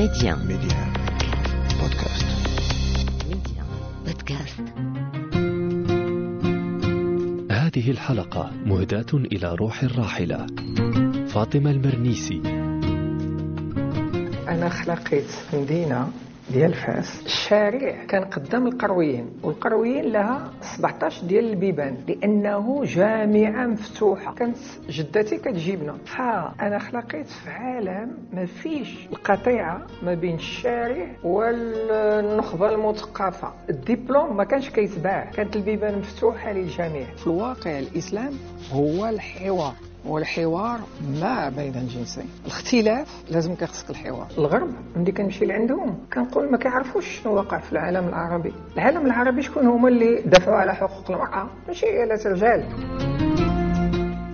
ميديان ميديان بودكاست ميديان بودكاست هذه الحلقة مهداة إلى روح الراحلة. فاطمة المرنيسي. أنا خلقيت مدينة ديال فاس الشارع كان قدام القرويين والقرويين لها 17 ديال البيبان لأنه جامعة مفتوحة. كانت جدتي كتجيبنا. فانا خلقيت في عالم ما فيش القطيعة ما بين الشارع والنخبة المثقفة. الدبلوم ما كانش كيتباع. كانت البيبان مفتوحة للجميع. في الواقع الإسلام هو الحوار. والحوار ما بين الجنسين. الاختلاف لازم كيخصك الحوار. الغرب ملي كنمشي لعندهم كنقول ما كيعرفوش شنو واقع في العالم العربي. العالم العربي شكون هما اللي دافعوا على حقوق المرأة؟ ماشي آلة الرجال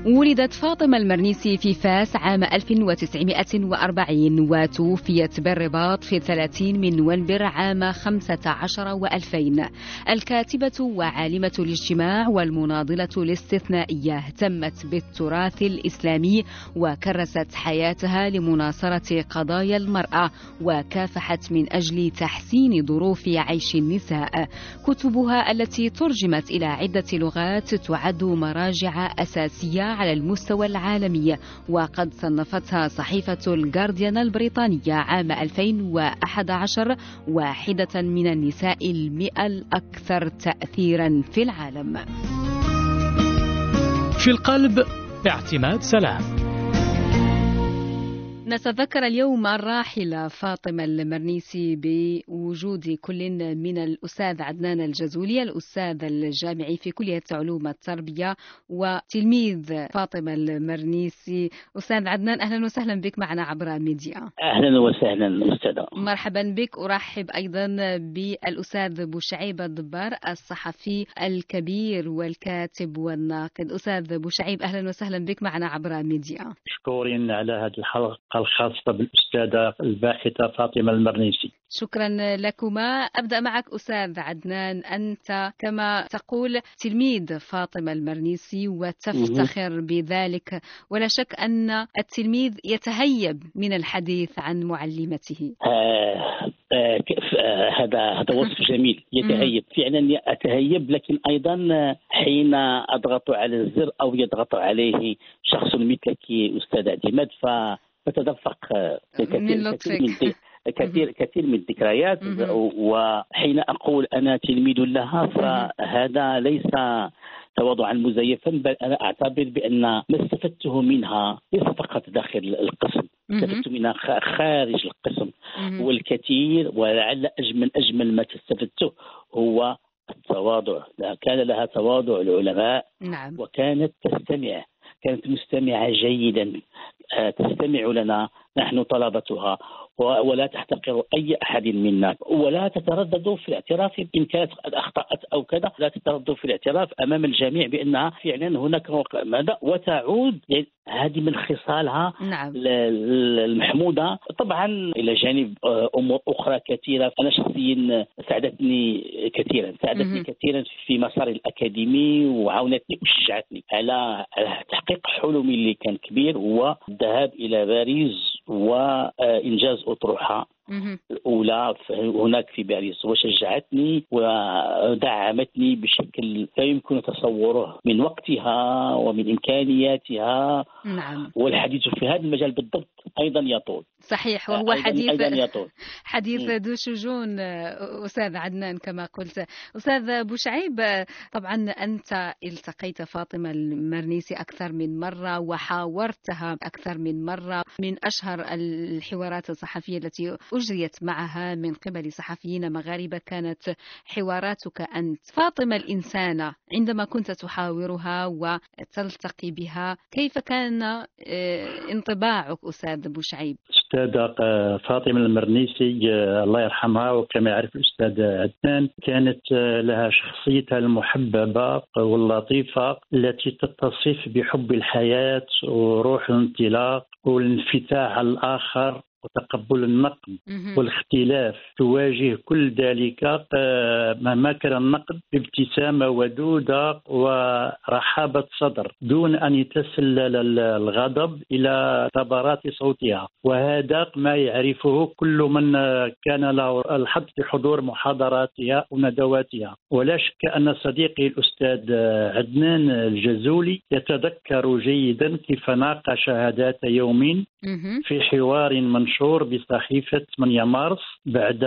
ولدت فاطمة المرنيسي في فاس عام 1940 وتوفيت بالرباط في 30 من نوفمبر عام 15 و2000 الكاتبة وعالمة الاجتماع والمناضلة الاستثنائية اهتمت بالتراث الإسلامي وكرست حياتها لمناصرة قضايا المرأة وكافحت من أجل تحسين ظروف عيش النساء. كتبها التي ترجمت إلى عدة لغات تعد مراجع أساسية على المستوى العالمي. وقد صنفتها صحيفة الجارديان البريطانية عام 2011 واحدة من النساء المئة الأكثر تأثيرا في العالم. في القلب اعتماد سلام. نتذكر اليوم الراحلة فاطمة المرنيسي بوجود كل من الأستاذ عدنان الجزولي الأستاذ الجامعي في كلية علوم التربية وتلميذ فاطمة المرنيسي. أستاذ عدنان أهلا وسهلا بك معنا عبر ميديا. أهلا وسهلا استاذه مرحبا بك. أرحب أيضا بالأستاذ بوشعيب الضبار الصحفي الكبير والكاتب والناقد. أستاذ بوشعيب أهلا وسهلا بك معنا عبر ميديا. مشكورين على هذه الحلقة. الخاصة بالأستاذة الباحثة فاطمة المرنيسي. شكرا لكما. أبدأ معك أستاذ عدنان. أنت كما تقول تلميذ فاطمة المرنيسي وتفتخر بذلك. ولا شك أن التلميذ يتهيب من الحديث عن معلمته. آه آه آه هذا هذا وصف جميل. يتهيب. فعلا اتهيب لكن أيضا آه، حين أضغط على الزر أو يضغط عليه شخص مثلك أستاذ اعتماد ف- فتدفق آه، كثير من لطفك. كثير كثير من الذكريات. وحين أقول أنا تلميذ لها فهذا ليس تواضعا مزيفا بل أنا أعتبر بأن ما استفدته منها ليس فقط داخل القسم. استفدت منها خارج القسم. والكثير ولعل اجمل أجمل ما استفدته هو التواضع كان لها تواضع العلماء نعم وكانت تستمع كانت مستمعة جيدا. آه، تستمع لنا. نحن طلبتها. ولا تحتقر أي أحد منا. ولا تتردد في الاعتراف إن كانت أخطأت أو كذا. لا تتردد في الاعتراف أمام الجميع بأنها فعلا هناك ماذا؟ وتعود هذه من خصالها نعم. المحمودة. طبعا إلى جانب آه، أمور أخرى كثيرة. أنا شخصيا ساعدتني كثيرا. ساعدتني. كثيرا في مساري الأكاديمي وعاونتني وشجعتني على تحقيق حلمي اللي كان كبير هو الذهاب إلى باريس وإنجاز أطروحة ف- هناك في باريس وشجعتني ودعمتني بشكل لا يمكن تصوره من وقتها ومن إمكانياتها. نعم. والحديث في هذا المجال بالضبط أيضا يطول. صحيح وهو أيضاً- حديث أيضا يطول. حديث. ذو شجون أستاذ عدنان كما قلت. أستاذ بوشعيب طبعا أنت التقيت فاطمة المرنيسي أكثر من مرة وحاورتها أكثر من مرة. من أشهر الحوارات الصحفية التي أجريت معها من قبل صحفيين مغاربة. كانت حواراتك أنت. فاطمة الإنسانة عندما كنت تحاورها وتلتقي بها كيف كان آه، انطباعك أستاذ بوشعيب الأستاذة آه، فاطمة المرنيسي آه، الله يرحمها وكما يعرف الأستاذ عدنان كانت لها شخصيتها المحببة واللطيفة التي تتصف بحب الحياة وروح الانطلاق والانفتاح على الآخر. وتقبل النقد والاختلاف. تواجه كل ذلك آه، مهما كان النقد بابتسامة ودودة ورحابة صدر دون أن يتسلل الغضب إلى ثبرات صوتها. وهذا ما يعرفه كل من كان له الحظ بحضور محاضراتها وندواتها. ولا شك أن صديقي الأستاذ عدنان الجزولي يتذكر جيدا كيف ناقش ذات يوم في حوار منشور بصحيفة 8 مارس بعد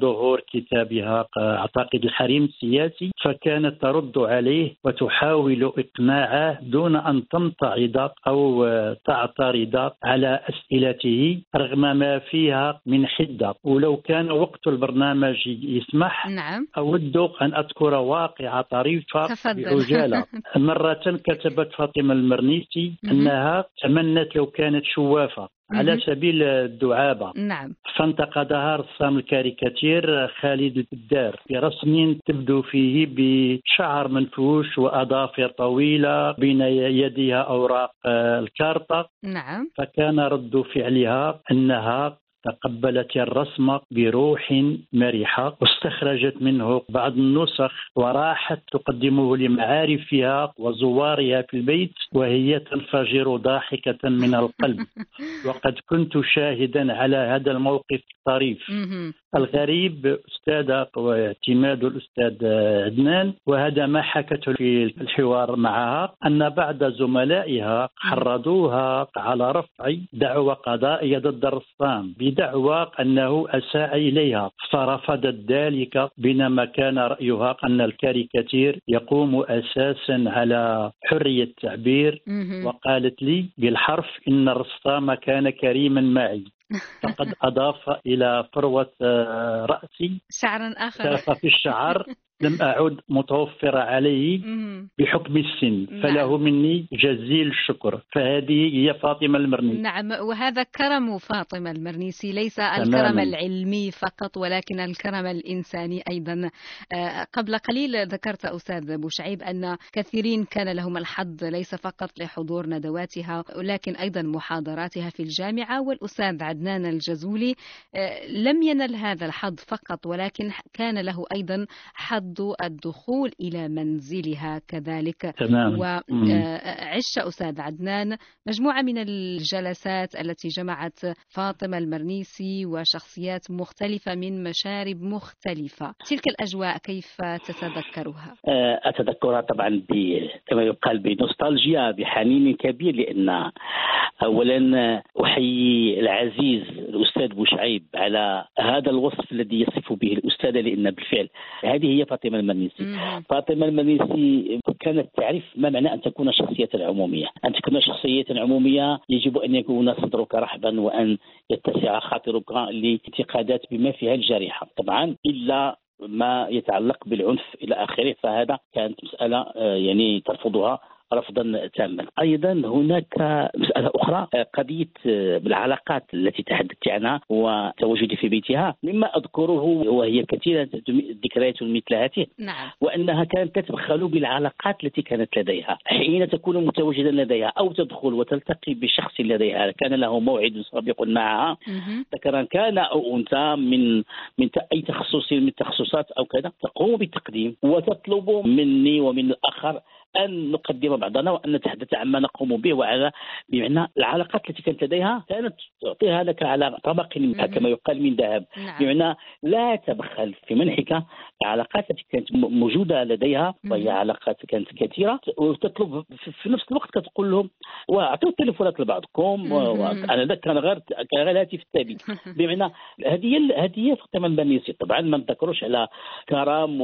ظهور كتابها أعتقد الحريم السياسي فكانت ترد عليه وتحاول إقناعه دون أن تمتعض أو تعترض على أسئلته رغم ما فيها من حدة ولو كان وقت البرنامج يسمح نعم. أود أن أذكر واقعة طريفة تفضل. بعجالة مرة كتبت فاطمة المرنيسي أنها تمنت لو كانت شوافة على سبيل الدعابة. نعم. فانتقدها رسام الكاريكاتير خالد الدار. في رسم تبدو فيه بشعر منفوش وأظافر طويلة بين يديها أوراق الكارطة. نعم. فكان رد فعلها أنها تقبلت الرسم بروح مرحة واستخرجت منه بعض النسخ وراحت تقدمه لمعارفها وزوارها في البيت وهي تنفجر ضاحكة من القلب. وقد كنت شاهدا على هذا الموقف الطريف. الغريب أستاذة واعتماد الأستاذ عدنان وهذا ما حكته في الحوار معها أن بعض زملائها حرضوها على رفع دعوى قضائية ضد الرسام. بدعوى أنه أساء إليها. فرفضت ذلك بينما كان رأيها أن الكاريكاتير يقوم أساسا على حرية التعبير. وقالت لي بالحرف إن الرسام كان كريما معي. فقد أضاف إلى فروة آه، رأسي. شعرا آخر. في الشعر. لم أعد متوفرة عليه. بحكم السن نعم. فله مني جزيل الشكر فهذه هي فاطمة المرني نعم وهذا كرم فاطمة المرنيسي ليس تماماً. الكرم العلمي فقط ولكن الكرم الإنساني أيضا آه، قبل قليل ذكرت أستاذ بوشعيب أن كثيرين كان لهم الحظ ليس فقط لحضور ندواتها ولكن أيضا محاضراتها في الجامعة والأستاذ عدنان الجزولي آه، لم ينل هذا الحظ فقط ولكن كان له أيضا حظ الدخول إلى منزلها كذلك تمام. وعش أستاذ عدنان مجموعة من الجلسات التي جمعت فاطمة المرنيسي وشخصيات مختلفة من مشارب مختلفة تلك الأجواء كيف تتذكرها؟ آه، أتذكرها طبعا كما يقال بنوستالجيا بحنين كبير لأن اولا أحيي العزيز الأستاذ بوشعيب على هذا الوصف الذي يصف به الأستاذة لأن بالفعل هذه هي فاطمة المنيسي مهم. فاطمة المنيسي كانت تعرف ما معنى أن تكون شخصية عموميه، أن تكون شخصية عموميه يجب أن يكون صدرك رحبا وأن يتسع خاطرك لانتقادات بما فيها الجريحة، طبعا إلا ما يتعلق بالعنف إلى آخره فهذا كانت مسألة آه، يعني ترفضها. رفضا تاما. أيضا هناك مسألة أخرى آه، قضية آه، بالعلاقات التي تحدثت عنها وتواجدي في بيتها. مما أذكره وهي كثيرة ذكريات مثل هذه نعم. وأنها كانت تتبخل بالعلاقات التي كانت لديها. حين تكون متواجدا لديها أو تدخل وتلتقي بشخص لديها كان له موعد سابق معها. ذكرا كان أو أنثى من من أي تخصص من التخصصات أو كذا تقوم بالتقديم وتطلب مني ومن الآخر أن نقدم بعضنا وأن نتحدث عما نقوم به وعلى بمعنى العلاقات التي كانت لديها كانت تعطيها لك على طبق. كما يقال من ذهب نعم بمعنى لا تبخل في منحك العلاقات التي كانت موجودة لديها وهي. علاقات كانت كثيرة وتطلب في- في نفس الوقت كتقول لهم وأعطوا التليفونات لبعضكم. وأنا ذاك كان غير كان غير الهاتف الثابت بمعنى هذه هذه فاطمه المنيسي طبعا ما نذكروش على كرم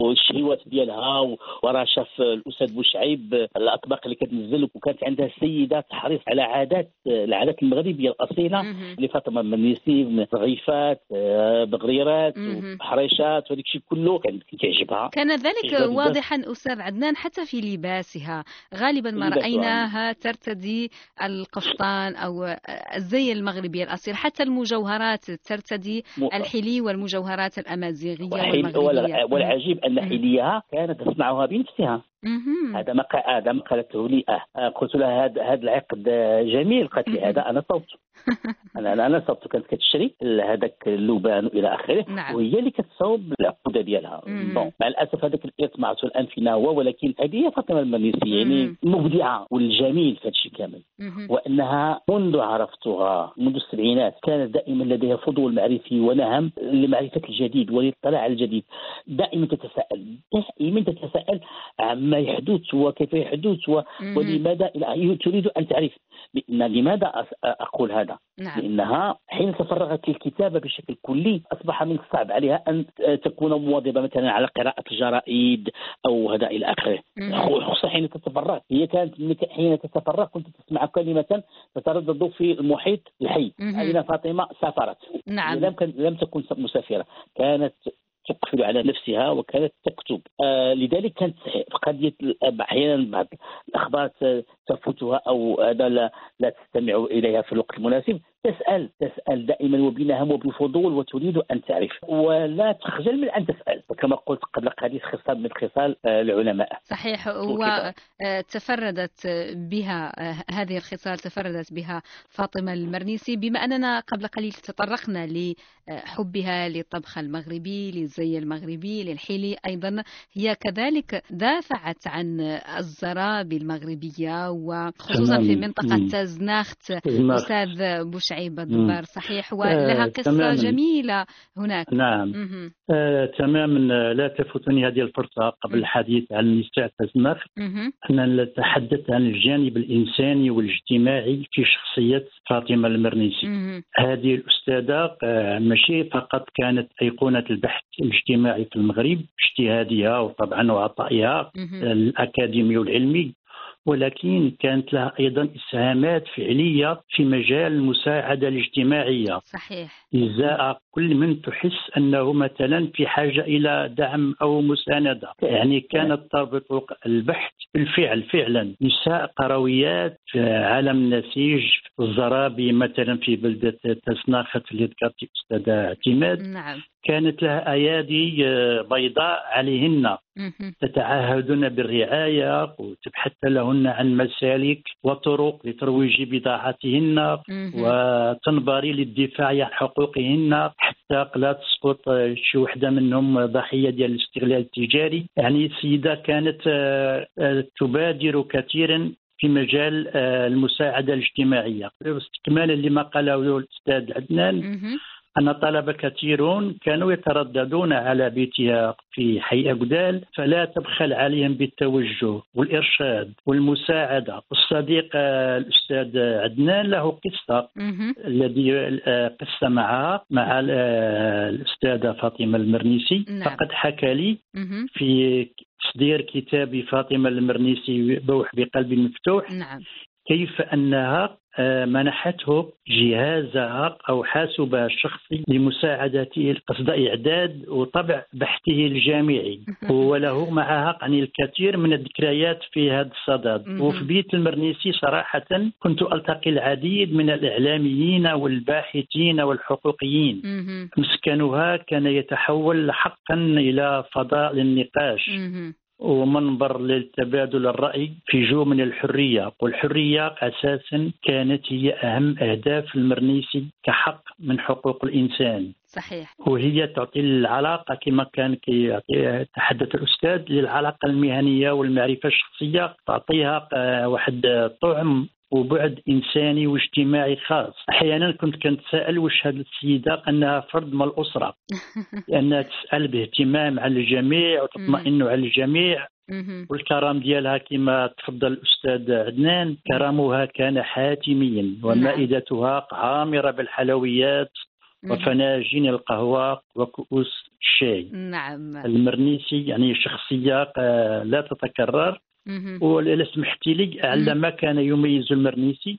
والشهوات ديالها و- وراه شاف الاستاذ بوشعيب الأطباق اللي كتنزل وكانت عندها السيده تحرص على عادات العادات المغربية الأصيلة. لفاطمه المنيسي من رغيفات آه، بغريرات. وحريشات وهذاك الشيء كله كان كيعجبها كان ذلك واضحا أستاذ عدنان حتى في لباسها غالبا ما. رأيناها ترتدي القفطان أو الزي المغربي الأصيل حتى المجوهرات ترتدي الحلي والمجوهرات الأمازيغية وحيل- والمغربية وال- والعجيب أن. حليها كانت تصنعها بنفسها. هذا ما هذا ما قالته لي. آه. آه، قلت لها هذا هذا العقد جميل. قالت لي. هذا أنا صوت أنا أنا صوبت. كانت كتشري هذاك اللبان إلى آخره. نعم. وهي اللي كتصاوب العقوده ديالها. بون. مع الأسف هذاك الارث ما عرفتو الان فينا هو ولكن هذه هي فاطمة المرنيسي يعني. مبدعة والجميل في هذا الشيء كامل. وأنها منذ عرفتها منذ السبعينات كانت دائما لديها فضول معرفي ونهم لمعرفة الجديد والاطلاع على الجديد. دائما تتساءل. دائما تتساءل عما يحدث وكيف يحدث و... ولماذا تريد أن تعرف لماذا أقول هذا؟ نعم. لأنها حين تفرغت للكتابة بشكل كلي أصبح من الصعب عليها أن تكون مواظبة مثلا على قراءة الجرائد أو هذا إلى آخره. خصوصا حين تتفرغ. هي كانت حين تتفرغ كنت تسمع كلمة تتردد في المحيط الحي. أين فاطمة؟ سافرت. نعم. لم لم تكن مسافرة. كانت تقفل على نفسها وكانت تكتب. آه لذلك كانت قضية أحيانا بعض الأخبار تفوتها أو هذا لا, لا تستمع إليها في الوقت المناسب. تسأل تسأل دائما وبنهم وبفضول وتريد أن تعرف. ولا تخجل من أن تسأل. وكما قلت قبل قليل خصال من خصال آه، العلماء. صحيح. وتفردت بها آه، هذه الخصال تفردت بها فاطمة المرنيسي. بما أننا قبل قليل تطرقنا لحبها للطبخ المغربي للزي المغربي للحيلي أيضا هي كذلك دافعت عن الزرابي المغربية وخصوصا في تمام. منطقة. زناخت. أستاذ بوشعيب الضبار صحيح ولها آه، قصة تماماً. جميلة هناك نعم. آه، تماما لا تفوتني هذه الفرصة قبل الحديث عن نساء تزنخ مهم. أن نتحدث عن الجانب الإنساني والاجتماعي في شخصية فاطمة المرنيسي. هذه الأستاذة آه، ماشي فقط كانت أيقونة البحث الاجتماعي في المغرب اجتهادها وطبعا وعطائها. الأكاديمي والعلمي ولكن كانت لها أيضا إسهامات فعلية في مجال المساعدة الاجتماعية. صحيح. إزاء كل من تحس أنه مثلا في حاجة إلى دعم أو مساندة. يعني كانت تربط البحث بالفعل فعلا. نساء قرويات في عالم النسيج الزرابي مثلا في بلدة تسناخت اللي ذكرت أستاذة اعتماد نعم. كانت لها أيادي آه، بيضاء عليهن. تتعهدن بالرعاية وتبحث لهن عن مسالك وطرق لترويج بضاعتهن. وتنبري للدفاع عن حقوقهن. حتى لا تسقط آه، شي وحدة منهم ضحية ديال الاستغلال التجاري يعني السيدة كانت آه، آه، تبادر كثيرا في مجال آه، المساعدة الاجتماعية استكمالا لما قاله الأستاذ عدنان. أن طلبة كثيرون كانوا يترددون على بيتها في حي أقدال فلا تبخل عليهم بالتوجه والإرشاد والمساعدة الصديق الأستاذ عدنان له قصة. الذي آه، قصة معها مع آه، الأستاذة فاطمة المرنيسي نعم. فقد حكى لي. في تصدير كتاب فاطمة المرنيسي بوح بقلب مفتوح نعم كيف أنها آه، منحته جهازها أو حاسبها الشخصي لمساعدته قصد إعداد وطبع بحثه الجامعي وله معها يعني الكثير من الذكريات في هذا الصدد. وفي بيت المرنيسي صراحة كنت ألتقي العديد من الإعلاميين والباحثين والحقوقيين. مسكنها كان يتحول حقا إلى فضاء للنقاش. ومنبر للتبادل الرأي في جو من الحرية. والحرية أساسا كانت هي أهم أهداف المرنيسي كحق من حقوق الإنسان. صحيح. وهي تعطي العلاقة كما كان كي يتحدث الأستاذ للعلاقة المهنية والمعرفة الشخصية تعطيها واحد طعم وبعد إنساني واجتماعي خاص. أحيانا كنت كنتساءل واش هذه السيدة أنها فرد من الأسرة. لأنها تسأل باهتمام على الجميع وتطمئن على الجميع. والكرم ديالها كما تفضل الأستاذ عدنان كرمها كان حاتميا ومائدتها عامره بالحلويات. وفناجين القهوة وكؤوس الشاي. نعم. المرنيسي يعني شخصية آه، لا تتكرر. سمحتي لي على ما كان يميز المرنيسي.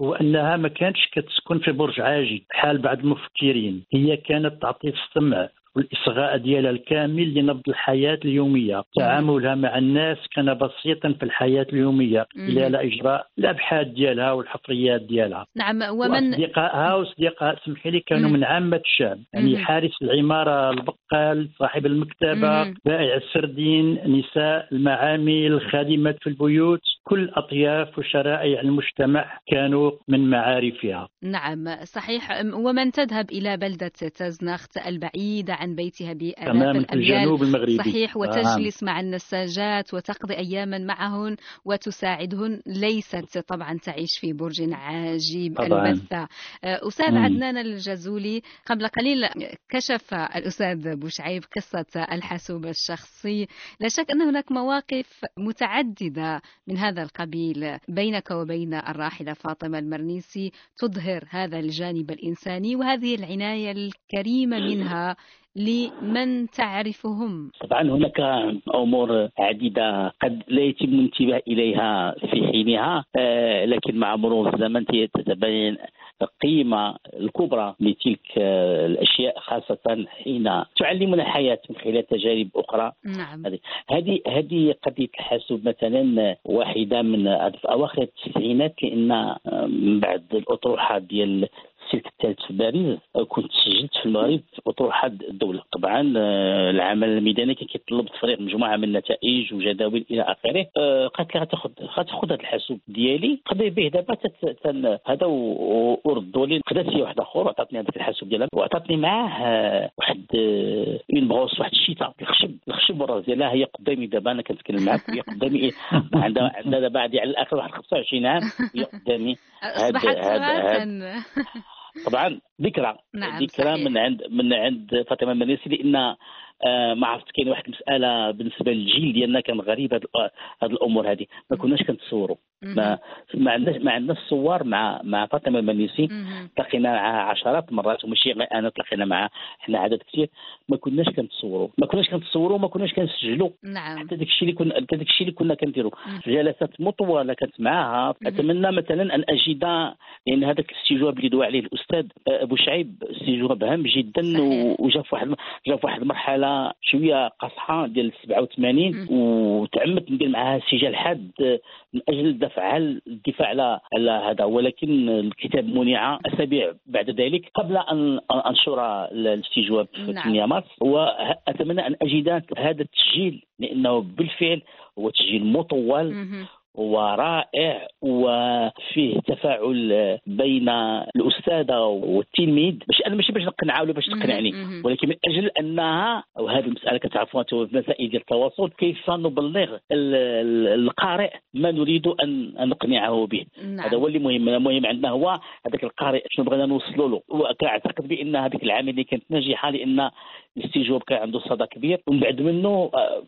هو انها ما كانتش كتسكن في برج عاجي حال بعض المفكرين. هي كانت تعطي السمع والإصغاء ديالها الكامل لنبض الحياة اليومية. تعاملها مع الناس كان بسيطا في الحياة اليومية. خلال إجراء الأبحاث ديالها والحفريات ديالها. نعم ومن أصدقائها وصديقها اسمحي لي كانوا من عامة الشعب. يعني حارس العمارة البقال صاحب المكتبة بائع السردين نساء المعامل الخادمات في البيوت. كل أطياف وشرائع المجتمع كانوا من معارفها. نعم صحيح. ومن تذهب إلى بلدة تزنخت البعيدة عن بيتها بآلاف الأميال المغربي. صحيح وتجلس آه. مع النساجات وتقضي أياما معهن وتساعدهن ليست طبعا تعيش في برج عجيب طبعا. البثة أستاذ مم. عدنان الجزولي قبل قليل كشف الأستاذ بوشعيب قصة الحاسوب الشخصي لا شك أن هناك مواقف متعددة من هذا القبيل بينك وبين الراحلة فاطمة المرنيسي تظهر هذا الجانب الإنساني وهذه العناية الكريمة منها لمن تعرفهم طبعا هناك أمور عديدة قد لا يتم الانتباه إليها في حينها آه، لكن مع مرور الزمن تتبين القيمة الكبرى لتلك الأشياء خاصة حين تعلمنا الحياة من خلال تجارب أخرى نعم. هذه هذه قضية الحاسوب مثلا واحدة من أواخر التسعينات لأن من بعد الأطروحة ديال السلك الثالث في باريس كنت سجلت في المغرب اطروحه الدولة طبعا آه، العمل الميداني كان كيطلب تفريغ مجموعة من النتائج وجداول إلى آخره. آه، قالت لي غتاخذ غتاخذ هذا الحاسوب ديالي قضي به دابا هذا وردوا لي خدات لي واحد آخر وعطاتني هذاك الحاسوب ديالها وعطاتني معاه آه، واحد une brosse واحد الشيطة الخشب الخشب والراس ديالها هي قدامي دابا أنا كنتكلم معاك هي قدامي عندها عندها دابا على الآخر واحد 25 عام هي قدامي. أصبحت صراحة طبعا ذكرى نعم ذكرى. من عند من عند فاطمة المنيسي لأن ما عرفت كاين واحد المسألة بالنسبة للجيل ديالنا كان غريب هاد الأمور هذه ما كناش كنتصوروا. ما ما عندناش ما عندناش الصور مع مع فاطمة المنيسي تلاقينا معها عشرات المرات وماشي غير أنا تلاقينا معها حنا عدد كثير ما كناش كنتصوروا. ما كناش كنتصوروا ما كناش كنسجلوا. نعم. حتى داك الشيء اللي كنا حتى داك الشيء اللي كنا كنديروا. جلسات مطولة كانت معها أتمنى مثلا أن أجد لأن هذاك الاستجواب اللي دوا عليه الأستاذ أبو شعيب استجواب هام جدا وجا في واحد جا في واحد المرحله شوية قصحة ديال 87 وتعمدت ندير معها سجال حاد من أجل الدفع الدفاع على على هذا. ولكن الكتاب منع أسابيع بعد ذلك قبل أن أنشر الاستجواب في 8 نعم. مارس. وأتمنى أن أجد هذا التسجيل لأنه بالفعل هو تسجيل مطول. ورائع وفيه تفاعل بين الأستاذة والتلميذ. باش أنا ماشي باش نقنعها ولا باش تقنعني ولكن من أجل أنها وهذه المسألة كتعرفوها في مسائل ديال التواصل كيف نبلغ القارئ ما نريد ان نقنعه به. نعم. هذا هو اللي مهم. المهم عندنا هو هذاك القارئ شنو بغينا نوصلوا له. وكنعتقد بأن هذيك العملية كانت ناجحة لأن الاستجواب كان عنده صدى كبير ومن بعد منه آه،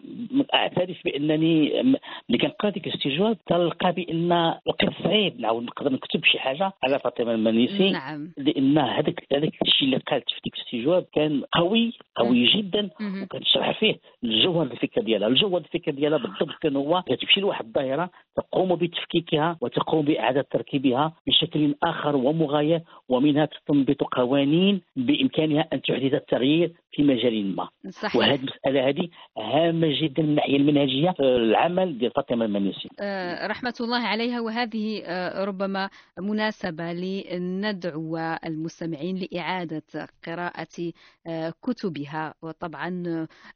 أعترف بأنني ملي كنقرا ديك الاستجواب تلقى بأن وقت صعيب نعاود نقدر نكتب شي حاجة على فاطمة المنيسي نعم. لأن هذاك هذاك الشيء اللي قالت في ديك الاستجواب كان قوي قوي جدا وكتشرح فيه الجوهر الفكرة ديالها. الجوهر الفكرة ديالها بالضبط كان هو كتمشي لواحد الظاهره تقوم بتفكيكها وتقوم بإعادة تركيبها بشكل آخر ومغاير ومنها تستنبط قوانين بإمكانها أن تحدث التغيير في مجال ما صحيح. وهذه المسألة هذه هامة جدا من الناحية المنهجية في العمل ديال فاطمة المنيسي. آه رحمة الله عليها. وهذه آه ربما مناسبة لندعو المستمعين لإعادة قراءة آه كتبها. وطبعا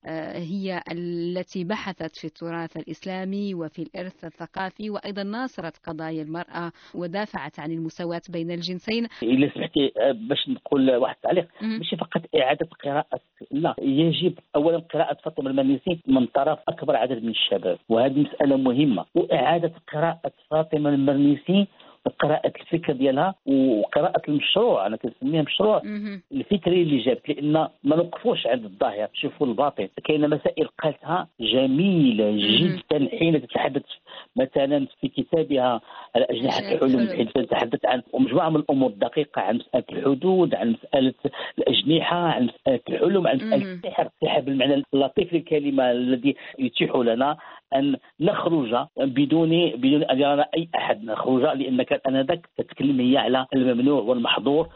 آه هي التي بحثت في التراث الإسلامي وفي الإرث الثقافي وأيضا ناصرت قضايا المرأة ودافعت عن المساواة بين الجنسين. إلا سمحتي باش نقول واحد التعليق. ماشي فقط إعادة قراءة لا يجب اولا قراءة فاطمة المنيسي من طرف أكبر عدد من الشباب وهذه مسألة مهمة. وإعادة قراءة فاطمة المرنيسي قراءة الفكر ديالها وقراءة المشروع أنا كنسميها مشروع. الفكري اللي جابت لأن ما نوقفوش عند الظاهر شوفوا الباطن. كاينة مسائل قالتها جميلة جدا حين تتحدث مثلا في كتابها اجنحه الحلم حيث تتحدث عن مجموعة من الأمور الدقيقة عن مسألة الحدود عن مسألة الأجنحة عن مسألة الحلم عن مسألة السحر. السحر بالمعنى اللطيف للكلمة الذي يتيح لنا أن نخرج بدون بدون أن يرانا أي أحد. نخرج لأنك انذاك تتكلم هي على الممنوع والمحظور.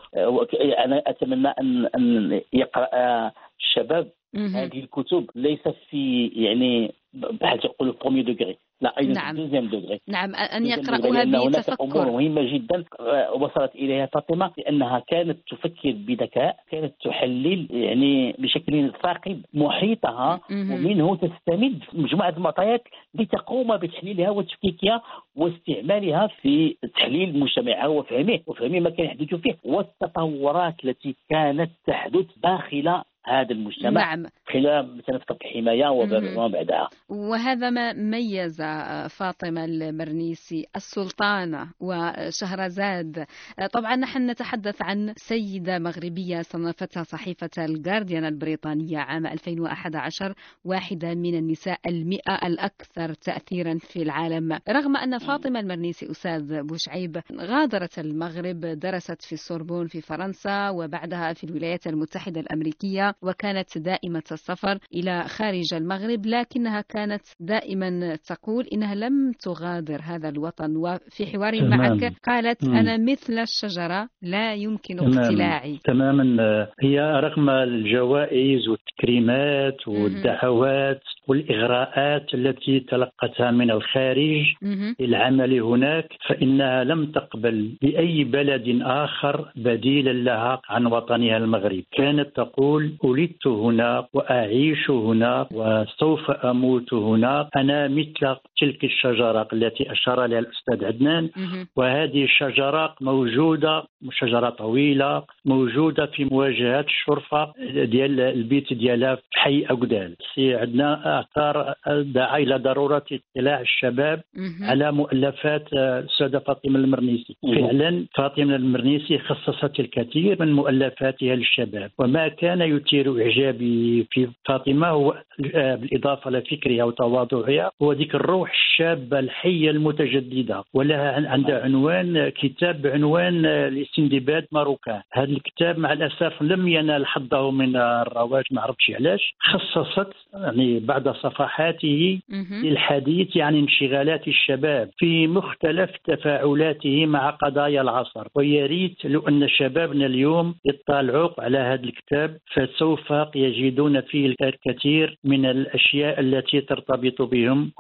أنا أتمنى أن أن يقرأ الشباب هذه الكتب. ليست في يعني بحال تقول برومي دوغري لا أيضا نعم. دوغري نعم أن يقرأوها هناك بتفكر أمور مهمة جدا آه، وصلت إليها فاطمة لأنها كانت تفكر بذكاء كانت تحلل يعني بشكل ثاقب محيطها. ومنه تستمد مجموعة المعطيات لتقوم بتحليلها وتفكيكها واستعمالها في تحليل مجتمعها وفهمه وفهم ما كان يحدث فيه والتطورات التي كانت تحدث داخل هذا المجتمع نعم. خلال مثلا فتره الحمايه. وما بعدها. وهذا ما ميز فاطمة المرنيسي السلطانة وشهرزاد. طبعا نحن نتحدث عن سيدة مغربية صنفتها صحيفة الجارديان البريطانية عام 2011 واحدة من النساء المئة الأكثر تأثيرا في العالم. رغم أن فاطمة المرنيسي أستاذ بوشعيب غادرت المغرب درست في السوربون في فرنسا وبعدها في الولايات المتحدة الأمريكية. وكانت دائمة السفر إلى خارج المغرب لكنها كانت دائما تقول إنها لم تغادر هذا الوطن وفي حوار. معك قالت مم. أنا مثل الشجرة لا يمكن. اقتلاعي تماما هي رغم الجوائز والتكريمات والدعوات والإغراءات التي تلقتها من الخارج. للعمل هناك فإنها لم تقبل بأي بلد آخر بديلا لها عن وطنها المغرب كانت تقول ولدت هنا وأعيش هنا وسوف أموت هنا أنا مثل تلك الشجرة التي أشار لها الأستاذ عدنان. وهذه الشجرة موجودة شجرة طويلة موجودة في مواجهة الشرفة ديال البيت ديالها في حي أقدال سي عندنا أثار دعا إلى ضرورة اطلاع الشباب. على مؤلفات الأستاذة فاطمة المرنيسي. فعلا فاطمة المرنيسي خصصت الكثير من مؤلفاتها للشباب وما كان يثير إعجابي في فاطمة هو آه، بالإضافة لفكرها وتواضعها هو ذيك الروح الشابة الحية المتجددة ولها عن- عندها عنوان آه، كتاب بعنوان les Sindbads marocains هذا الكتاب مع الأسف لم ينال حظه من الرواج ما عرفتش علاش. خصصت يعني بعد صفحاته. للحديث عن انشغالات الشباب في مختلف تفاعلاته مع قضايا العصر. ويا ريت لو أن شبابنا اليوم يطلعوا على هذا الكتاب فسوف يجدون فيه الكثير من الأشياء التي ترتبط بهم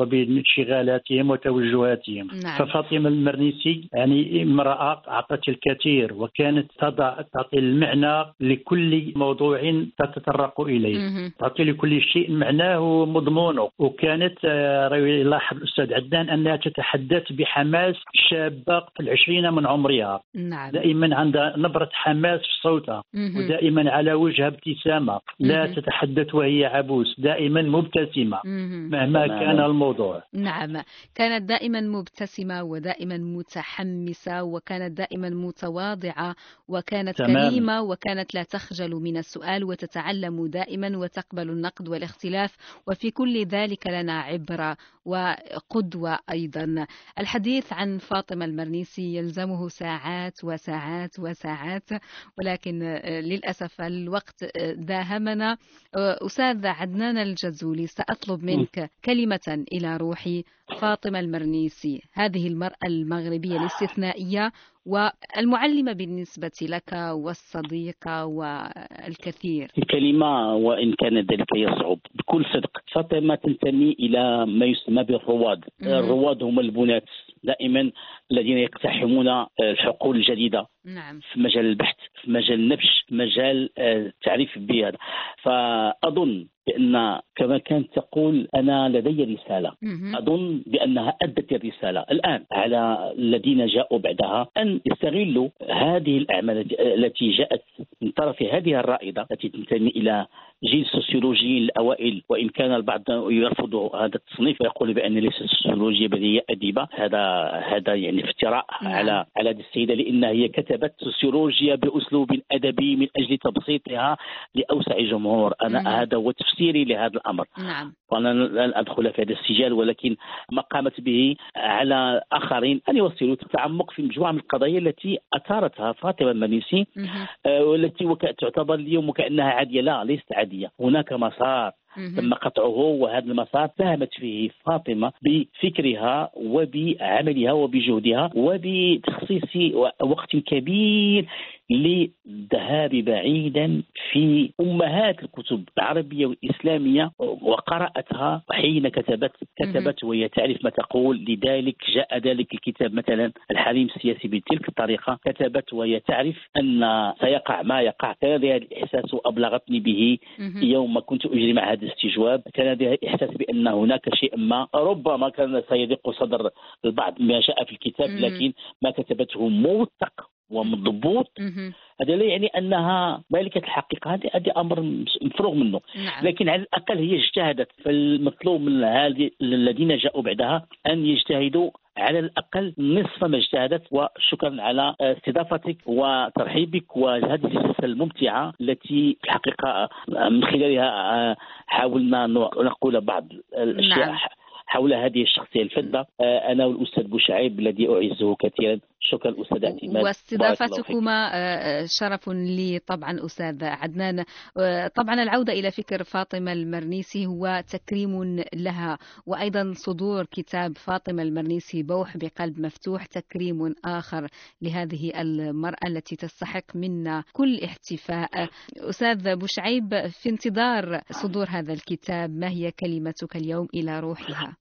وبانشغالاتهم وتوجهاتهم نعم. ففاطمة المرنيسي يعني امرأة أعطت الكثير وكانت تضع تعطي المعنى لكل موضوع تتطرق إليه مهم. تعطي لكل شيء معناه ومضمونه وكانت آه، يلاحظ الأستاذ عدنان أنها تتحدث بحماس شابة في العشرين من عمرها نعم دائما عندها نبرة حماس في صوتها مهم. ودائما على وجهها ابتسامة لا مهم. تتحدث وهي عبوس دائما مبتسمة مهم. مهما. كان الموضوع نعم كانت دائما مبتسمة ودائما متحمسة وكانت دائما متواضعة وكانت تمام. كريمة وكانت لا تخجل من السؤال وتتعلم دائما وتقبل النقد والاختلاف وفي كل ذلك لنا عبرة وقدوة أيضا. الحديث عن فاطمة المرنيسي يلزمه ساعات وساعات وساعات ولكن آه، للأسف الوقت آه، داهمنا. آه، أستاذ عدنان الجزولي سأطلب منك كلمة إلى روحي فاطمة المرنيسي. هذه المرأة المغربية الاستثنائية والمعلمة بالنسبة لك والصديقة والكثير. الكلمة وإن كان ذلك يصعب. بكل صدق فاطمة تنتمي إلى ما يسمى بالرواد. مم. الرواد هم البنات دائما الذين يقتحمون آه، الحقول الجديدة نعم. في مجال البحث في مجال النبش في مجال آه، التعريف بهذا فأظن بأن كما كانت تقول أنا لدي رسالة. أظن بأنها أدت الرسالة الآن على الذين جاءوا بعدها أن يستغلوا هذه الأعمال التي جاءت من طرف هذه الرائدة التي تنتمي إلى جيل السوسيولوجيين الأوائل وإن كان البعض يرفض هذا التصنيف ويقول بأن ليس السوسيولوجيا بل هي أديبة. هذا هذا يعني افتراء نعم. على على هذه السيدة لانها هي كتبت سوسيولوجيا بأسلوب أدبي من أجل تبسيطها لأوسع جمهور. أنا مم. هذا هو تفسيري لهذا الأمر. نعم. وأنا لن أدخل في هذا السجال ولكن ما قامت به على آخرين أن يوصلوا التعمق في مجموعة من القضايا التي أثارتها فاطمة المنيسي. آه والتي تعتبر اليوم وكانها عادية. لا ليست عادية. هناك مسار تم قطعه وهذا المسار ساهمت فيه فاطمة بفكرها وبعملها وبجهدها وبتخصيص وقت كبير للذهاب بعيدا في أمهات الكتب العربية والإسلامية وقرأتها وحين كتبت كتبت وهي تعرف ما تقول. لذلك جاء ذلك الكتاب مثلا الحريم السياسي بتلك الطريقة. كتبت وهي تعرف أن سيقع ما يقع. كان لديها الإحساس أبلغتني به يوم كنت أجري مع هذا الاستجواب كان لديها الإحساس بأن هناك شيء ما ربما كان سيدق صدر البعض ما جاء في الكتاب لكن ما كتبته موثق. ومضبوط هذا لا يعني أنها مالكة الحقيقة. هذا هذا أمر مفروغ منه. نعم. لكن على الأقل هي اجتهدت. فالمطلوب من الذين جاءوا بعدها أن يجتهدوا على الأقل نصف ما اجتهدت. وشكرا على استضافتك وترحيبك وهذه الجلسة الممتعة التي في الحقيقة من خلالها حاولنا نقول بعض الأشياء نعم. حول هذه الشخصية الفذه أنا والأستاذ بوشعيب الذي أعزه كثيرا. شكرا اعتماد واستضافتكما شرف لي طبعا أستاذ عدنان. طبعا العودة إلى فكر فاطمة المرنيسي هو تكريم لها وأيضا صدور كتاب فاطمة المرنيسي بوح بقلب مفتوح تكريم آخر لهذه المرأة التي تستحق منا كل احتفاء. أستاذ بوشعيب في انتظار صدور هذا الكتاب ما هي كلمتك اليوم إلى روحها؟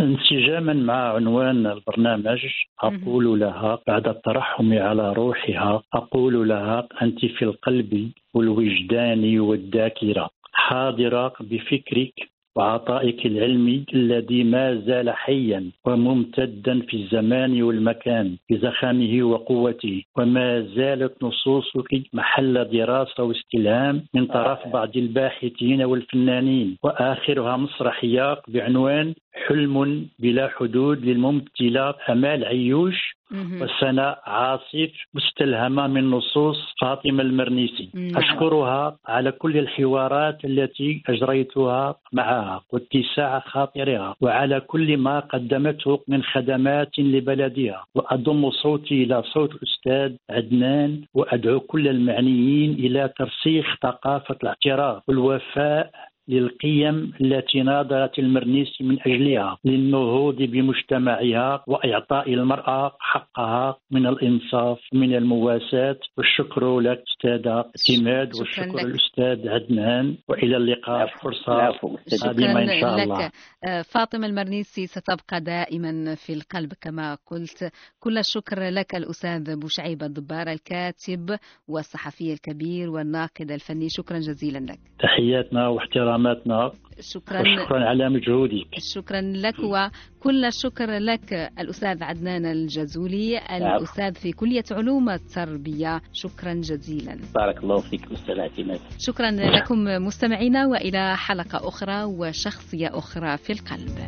انسجاما مع عنوان البرنامج أقول لها بعد الترحم على روحها أقول لها أنت في القلب والوجدان والذاكرة. حاضرة بفكرك وعطائك العلمي الذي ما زال حيا وممتدا في الزمان والمكان بزخمه وقوته. وما زالت نصوصك محل دراسة واستلهام من طرف بعض الباحثين والفنانين. وآخرها مسرحيه بعنوان حلم بلا حدود للممثله آمال عيوش وسناء عاصف مستلهمة من نصوص فاطمة المرنيسي. نعم. أشكرها على كل الحوارات التي أجريتها معها واتساع خاطرها وعلى كل ما قدمته من خدمات لبلدها. وأضم صوتي إلى صوت الأستاذ عدنان وأدعو كل المعنيين إلى ترسيخ ثقافة الاعتراف والوفاء للقيم التي ناضلت المرنيسي من أجلها للنهوض بمجتمعها وإعطاء المرأة حقها من الإنصاف من المواساة. والشكر لك أستاذ اعتماد والشكر للأستاذ عدنان. وإلى اللقاء. فرصة قادمة إن شاء الله. لك فاطمة المرنيسي ستبقى دائما في القلب كما قلت. كل الشكر لك الأستاذ بوشعيب الضبار الكاتب والصحفي الكبير والناقد الفني. شكرا جزيلا لك. تحياتنا واحترام كراماتنا. شكرا. شكرا على مجهودك. شكرا لك وكل الشكر لك الأستاذ عدنان الجزولي الأستاذ في كلية علوم التربية. شكرا جزيلا. بارك الله فيك أستاذ شكرا لكم مستمعينا وإلى حلقة أخرى وشخصية أخرى في القلب.